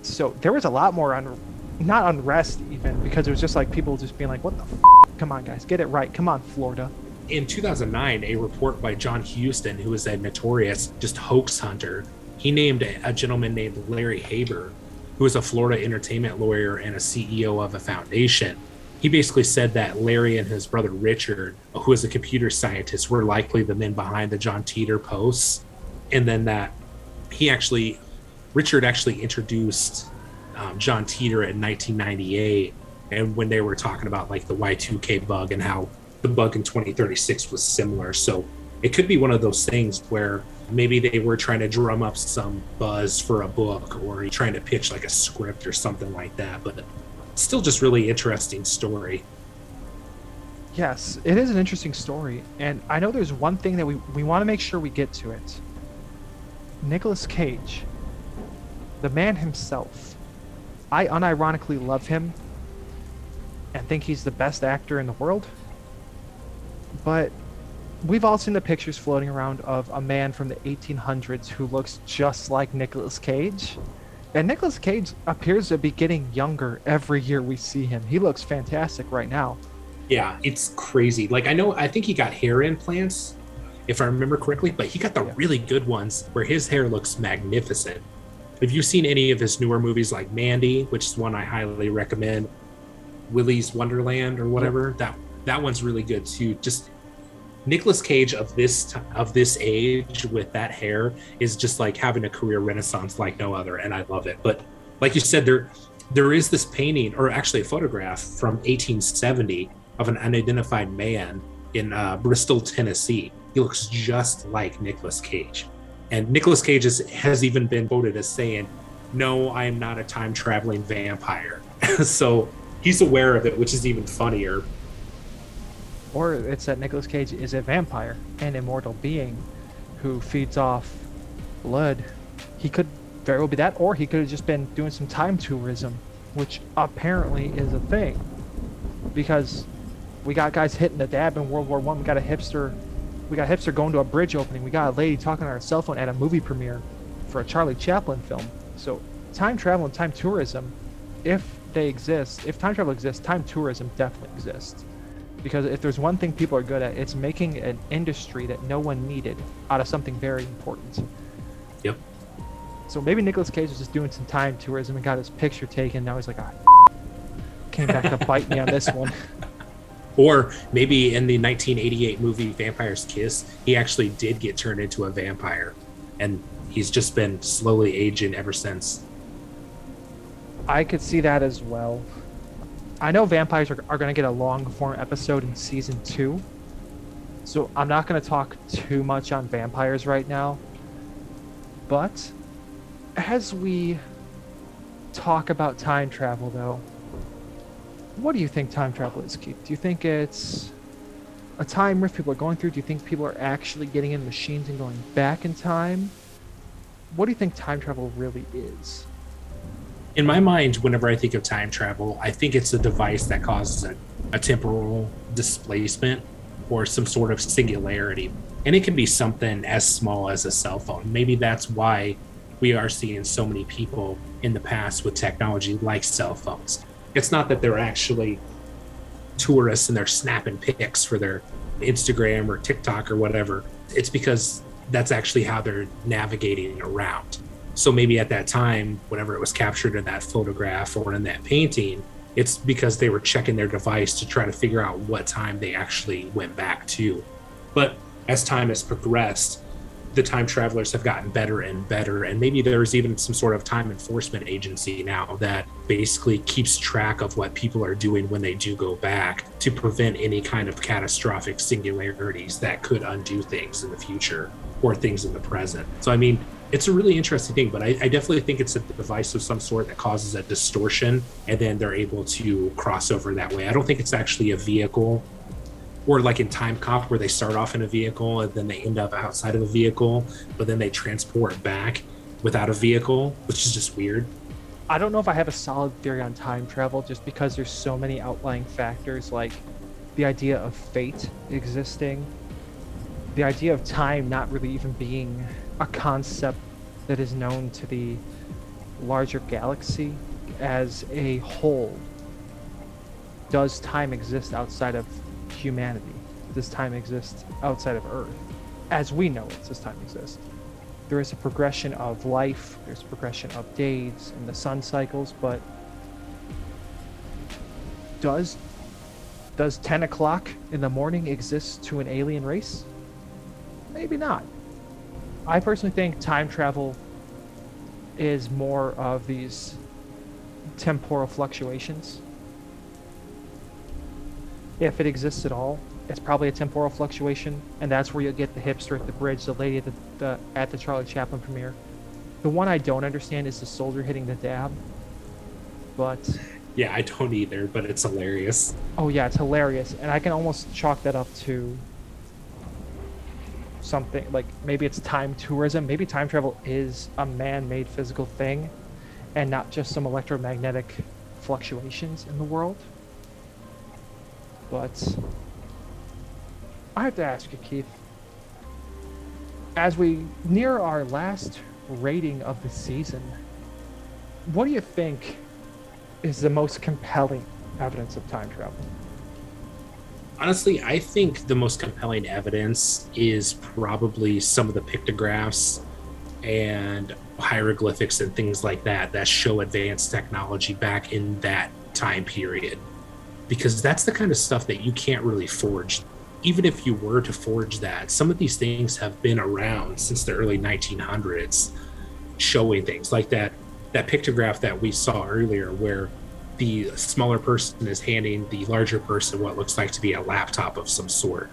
So there was a lot more un, not unrest even because it was just like people just being like, "What the? F-? Come on, guys, get it right. Come on, Florida." In 2009, a report by John Houston, who was a notorious just hoax hunter, he named a, a gentleman named Larry Haber, who was a Florida entertainment lawyer and a CEO of a foundation he basically said that Larry and his brother Richard, who is a computer scientist, were likely the men behind the John Titor posts, and then that he actually, Richard actually introduced um, John Titor in 1998, and when they were talking about like the Y2K bug and how the bug in 2036 was similar. So it could be one of those things where maybe they were trying to drum up some buzz for a book or trying to pitch like a script or something like that, but still just really interesting story. Yes, it is an interesting story, and I know there's one thing that we we want to make sure we get to it. Nicolas Cage, the man himself. I unironically love him and think he's the best actor in the world. But we've all seen the pictures floating around of a man from the 1800s who looks just like Nicolas Cage. And Nicolas Cage appears to be getting younger every year we see him. He looks fantastic right now. Yeah, it's crazy. Like I know I think he got hair implants if I remember correctly, but he got the yeah. really good ones where his hair looks magnificent. Have you seen any of his newer movies like Mandy, which is one I highly recommend, Willy's Wonderland or whatever? Yeah. That that one's really good too. Just Nicolas Cage of this of this age with that hair is just like having a career renaissance like no other, and I love it. But like you said, there there is this painting, or actually a photograph from 1870 of an unidentified man in uh, Bristol, Tennessee. He looks just like Nicolas Cage, and Nicolas Cage is, has even been quoted as saying, "No, I am not a time traveling vampire." [laughs] so he's aware of it, which is even funnier. Or it's that Nicolas Cage is a vampire, an immortal being who feeds off blood. He could very well be that, or he could have just been doing some time tourism, which apparently is a thing. Because we got guys hitting the dab in World War One. We got a hipster, we got a hipster going to a bridge opening. We got a lady talking on her cell phone at a movie premiere for a Charlie Chaplin film. So time travel and time tourism, if they exist, if time travel exists, time tourism definitely exists. Because if there's one thing people are good at, it's making an industry that no one needed out of something very important. Yep. So maybe Nicolas Cage was just doing some time tourism and got his picture taken. Now he's like, ah, [laughs] came back to bite me on this one. [laughs] Or maybe in the 1988 movie Vampire's Kiss, he actually did get turned into a vampire, and he's just been slowly aging ever since. I could see that as well. I know vampires are, are going to get a long form episode in season two, so I'm not going to talk too much on vampires right now. But as we talk about time travel, though, what do you think time travel is, Keith? Do you think it's a time rift people are going through? Do you think people are actually getting in machines and going back in time? What do you think time travel really is? In my mind, whenever I think of time travel, I think it's a device that causes a, a temporal displacement or some sort of singularity. And it can be something as small as a cell phone. Maybe that's why we are seeing so many people in the past with technology like cell phones. It's not that they're actually tourists and they're snapping pics for their Instagram or TikTok or whatever. It's because that's actually how they're navigating around. So maybe at that time, whenever it was captured in that photograph or in that painting, it's because they were checking their device to try to figure out what time they actually went back to. But as time has progressed, the time travelers have gotten better and better. And maybe there's even some sort of time enforcement agency now that basically keeps track of what people are doing when they do go back to prevent any kind of catastrophic singularities that could undo things in the future or things in the present. So, I mean, it's a really interesting thing, but I, I, definitely think it's a device of some sort that causes a distortion and then they're able to cross over that way. I don't think it's actually a vehicle or like in time cop where they start off in a vehicle and then they end up outside of a vehicle but then they transport back without a vehicle which is just weird i don't know if i have a solid theory on time travel just because there's so many outlying factors like the idea of fate existing the idea of time not really even being a concept that is known to the larger galaxy as a whole does time exist outside of humanity. Does time exist outside of Earth. As we know it, this time exists. There is a progression of life, there's a progression of days and the sun cycles, but does does 10 o'clock in the morning exist to an alien race? Maybe not. I personally think time travel is more of these temporal fluctuations if it exists at all, it's probably a temporal fluctuation, and that's where you'll get the hipster at the bridge, the lady at the, the at the Charlie Chaplin premiere. The one I don't understand is the soldier hitting the dab. But yeah, I don't either, but it's hilarious. Oh yeah, it's hilarious, and I can almost chalk that up to something like maybe it's time tourism. Maybe time travel is a man-made physical thing, and not just some electromagnetic fluctuations in the world. But I have to ask you, Keith, as we near our last rating of the season, what do you think is the most compelling evidence of time travel? Honestly, I think the most compelling evidence is probably some of the pictographs and hieroglyphics and things like that that show advanced technology back in that time period. Because that's the kind of stuff that you can't really forge. Even if you were to forge that, some of these things have been around since the early 1900s, showing things like that that pictograph that we saw earlier, where the smaller person is handing the larger person what looks like to be a laptop of some sort.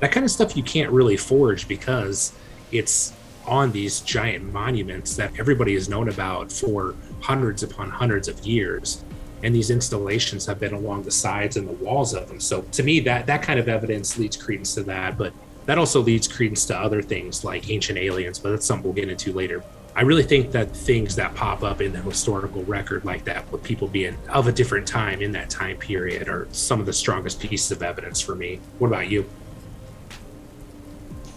That kind of stuff you can't really forge because it's on these giant monuments that everybody has known about for hundreds upon hundreds of years and these installations have been along the sides and the walls of them. So to me, that that kind of evidence leads credence to that, but that also leads credence to other things like ancient aliens, but that's something we'll get into later. I really think that things that pop up in the historical record like that, with people being of a different time in that time period, are some of the strongest pieces of evidence for me. What about you?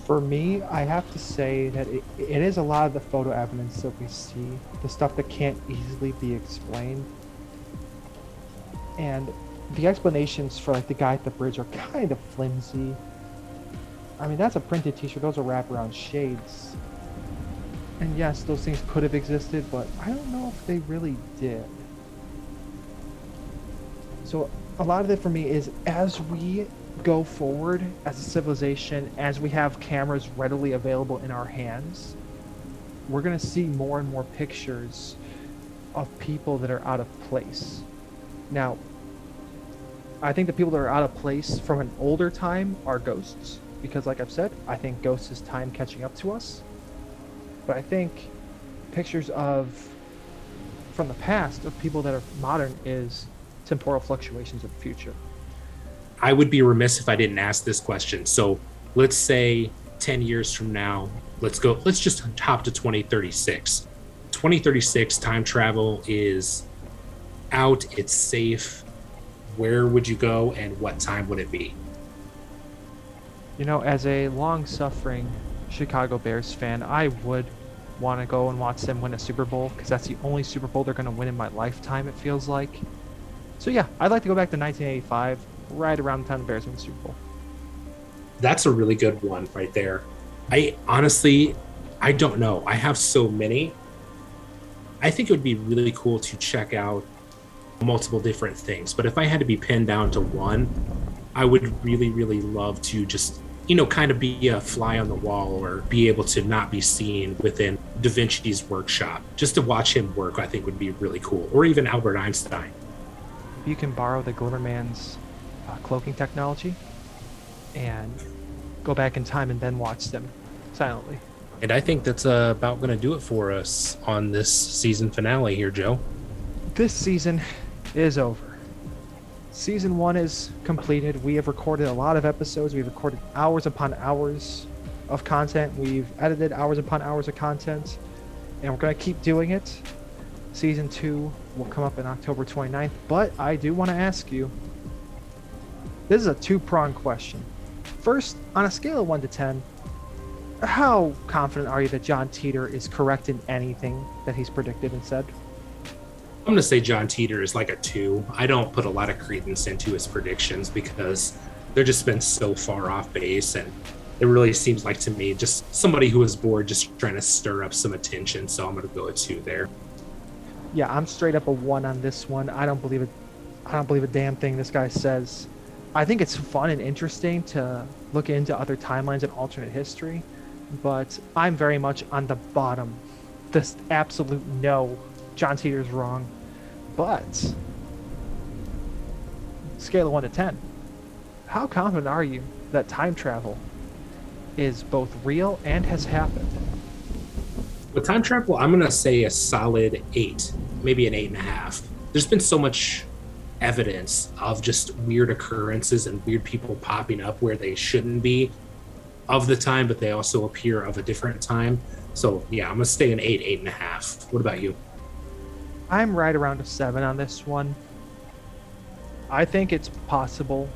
For me, I have to say that it, it is a lot of the photo evidence that we see, the stuff that can't easily be explained and the explanations for like the guy at the bridge are kind of flimsy. I mean, that's a printed T-shirt. Those are wraparound shades. And yes, those things could have existed, but I don't know if they really did. So a lot of it for me is as we go forward as a civilization, as we have cameras readily available in our hands, we're going to see more and more pictures of people that are out of place. Now, I think the people that are out of place from an older time are ghosts, because, like I've said, I think ghosts is time catching up to us. But I think pictures of from the past of people that are modern is temporal fluctuations of the future. I would be remiss if I didn't ask this question. So let's say 10 years from now, let's go, let's just hop to 2036. 2036 time travel is out, it's safe, where would you go and what time would it be? You know, as a long suffering Chicago Bears fan, I would want to go and watch them win a Super Bowl because that's the only Super Bowl they're going to win in my lifetime, it feels like. So, yeah, I'd like to go back to 1985, right around the time the Bears win the Super Bowl. That's a really good one right there. I honestly, I don't know. I have so many. I think it would be really cool to check out multiple different things. But if I had to be pinned down to one, I would really, really love to just, you know, kind of be a fly on the wall or be able to not be seen within Da Vinci's workshop. Just to watch him work, I think would be really cool. Or even Albert Einstein. If You can borrow the Glimmerman's uh, cloaking technology and go back in time and then watch them silently. And I think that's uh, about going to do it for us on this season finale here, Joe. This season is over. Season one is completed. We have recorded a lot of episodes. We've recorded hours upon hours of content. We've edited hours upon hours of content. And we're going to keep doing it. Season two will come up in October 29th. But I do want to ask you this is a two pronged question. First, on a scale of 1 to 10, how confident are you that John Titor is correct in anything that he's predicted and said? I'm going to say John Titor is like a two. I don't put a lot of credence into his predictions because they're just been so far off base. And it really seems like to me just somebody who is bored, just trying to stir up some attention. So I'm going to go a two there. Yeah, I'm straight up a one on this one. I don't believe it. I don't believe a damn thing this guy says. I think it's fun and interesting to look into other timelines and alternate history, but I'm very much on the bottom. This absolute no. John Titor's wrong. But scale of one to ten, how confident are you that time travel is both real and has happened? With time travel, I'm gonna say a solid eight, maybe an eight and a half. There's been so much evidence of just weird occurrences and weird people popping up where they shouldn't be of the time, but they also appear of a different time. So yeah, I'm gonna stay an eight, eight and a half. What about you? I'm right around a seven on this one. I think it's possible,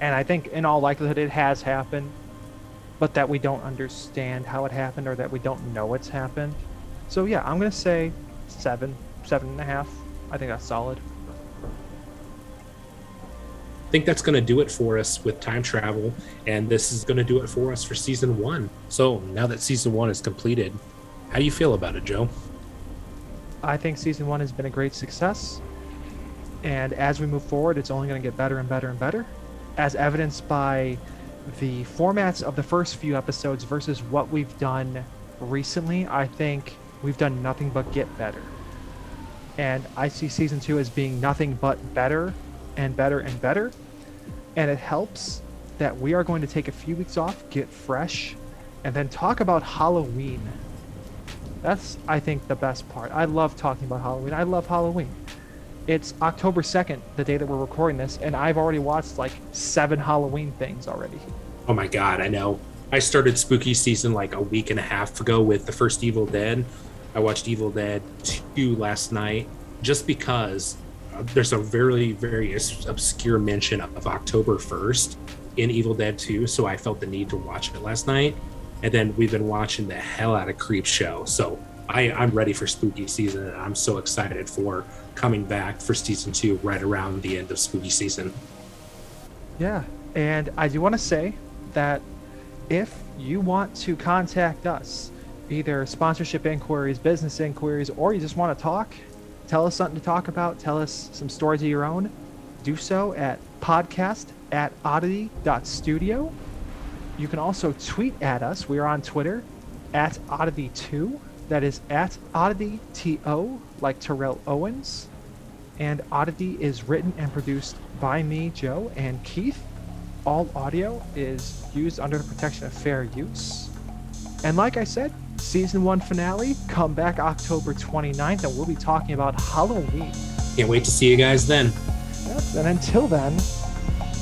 and I think in all likelihood it has happened, but that we don't understand how it happened or that we don't know it's happened. So yeah, I'm gonna say seven, seven and a half. I think that's solid. I think that's going to do it for us with time travel, and this is going to do it for us for season one. So now that season one is completed, how do you feel about it, Joe? I think season one has been a great success. And as we move forward, it's only going to get better and better and better. as evidenced by the formats of the first few episodes versus what we've done recently, I think we've done nothing but get better. And I see season two as being nothing but better and better and better. And it helps that we are going to take a few weeks off, get fresh, and then talk about Halloween. That's, I think, the best part. I love talking about Halloween. I love Halloween. It's October 2nd, the day that we're recording this, and I've already watched like seven Halloween things already. Oh my god, I know. I started spooky season like a week and a half ago with the first Evil Dead. I watched Evil Dead 2 last night just because uh, there's a very, very obscure mention of October 1st in Evil Dead 2, so I felt the need to watch it last night. And then we've been watching the hell out of Creepshow. So I, I'm ready for spooky season, and I'm so excited for coming back for season two right around the end of spooky season. Yeah, and I do want to say that if you want to contact us, either sponsorship inquiries, business inquiries, or you just want to talk, tell us something to talk about, tell us some stories of your own, do so at podcast at oddity.studio. You can also tweet at us. We are on Twitter at oddity2. That is at oddityto, like Terrell Owens. And Oddity is written and produced by me, Joe, and Keith. All audio is used under the protection of fair use. And like I said, season one finale, come back October 29th, and we'll be talking about Halloween. Can't wait to see you guys then. Yep, and until then,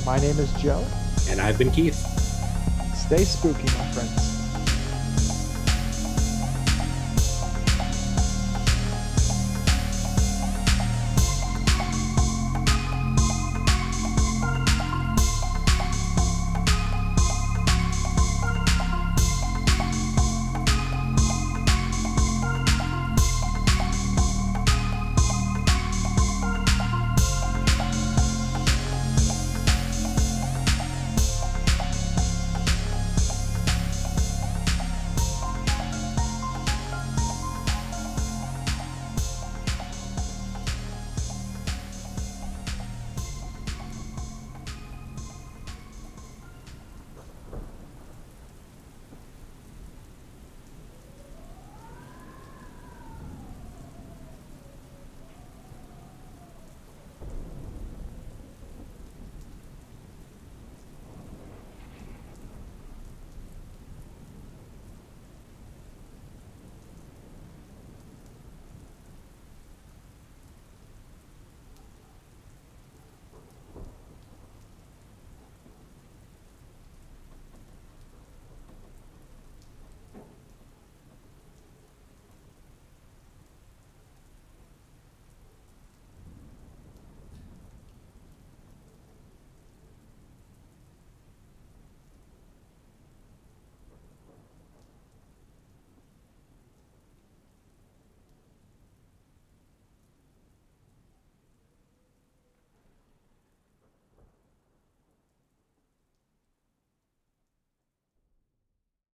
my name is Joe. And I've been Keith. Stay spooky, my friend.